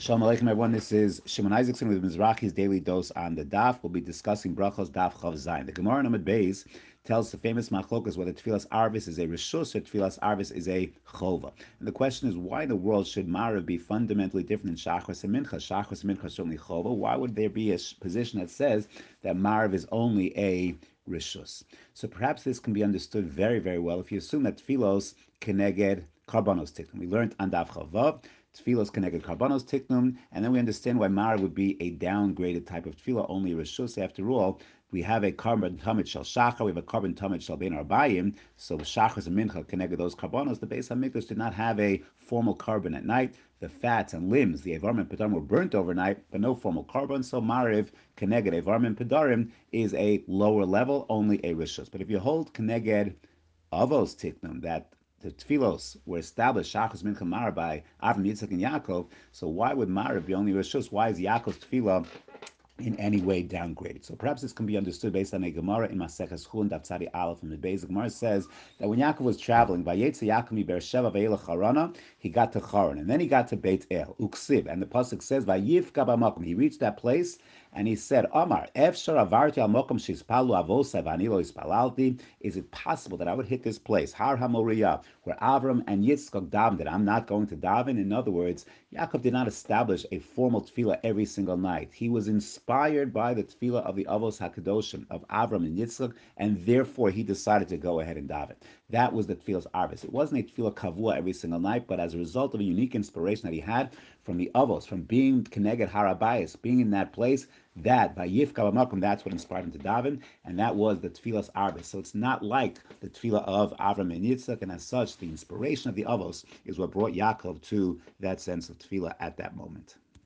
Shalom Aleichem, everyone. This is Shimon Isaacson with Mizrachi's Daily Dose on the Daf. We'll be discussing Brachos Daf Chaf Zayin. The Gemara Namad Beis tells the famous machlokas whether Tfilas Arvis is a Rishus or Tfilas Arvis is a Chova. And the question is, why in the world should Marav be fundamentally different in Shachris and Mincha? Shachris and Mincha are certainly Chova. Why would there be a position that says that Marav is only a Rishus? So perhaps this can be understood very, very well if you assume that Tfilos Keneged Karbanos Tiknum. We learned on Daf Chaf Vav Tfilos keneged karbanos tiknum, and then we understand why Mara would be a downgraded type of tefillah, only rishus. After all, we have a korban tamid shel shachar, we have a korban tamid shel ben arbayim. So shachar and mincha keneged those korbanos. The Beis Hamikdash did not have a formal korban at night. The fats and limbs, the evarim and pedarim, were burnt overnight, but no formal korban. So mariv keneged evarim and pedarim is a lower level, only a rishus. But if you hold keneged avos tiknum, that the tefillos were established shachos mincha mara by Avram Yitzchak and Yaakov. So why would Mara be only rishus? Why is Yaakov's tefillah in any way downgraded. So perhaps this can be understood based on a Gemara in Maseches Chulin Daf Tzadi Aleph from the. The Gemara says that when Yaakov was traveling, he got to Charan, and then he got to Beit El, Uksiv, and the pasuk says. He reached that place, and he said, Omar, avarti al vanilo. Is it possible that I would hit this place, Har HaMoriah, where Avram and Yitzchak davened, that I'm not going to daven? In other words, Yaakov did not establish a formal tefillah every single night. He was inspired by the tefillah of the Avos HaKadoshim, of Avram and Yitzchak, and therefore he decided to go ahead and daven. That was the tefillah's arvis. It wasn't a tefillah kavua every single night, but as a result of a unique inspiration that he had from the Avos, from being Keneged Harabayas, being in that place, that by Yif Kavamalkum, that's what inspired him to daven, and that was the tefillah's arvis. So it's not like the tefillah of Avram and Yitzchak, and as such, the inspiration of the Avos is what brought Yaakov to that sense of tefillah at that moment.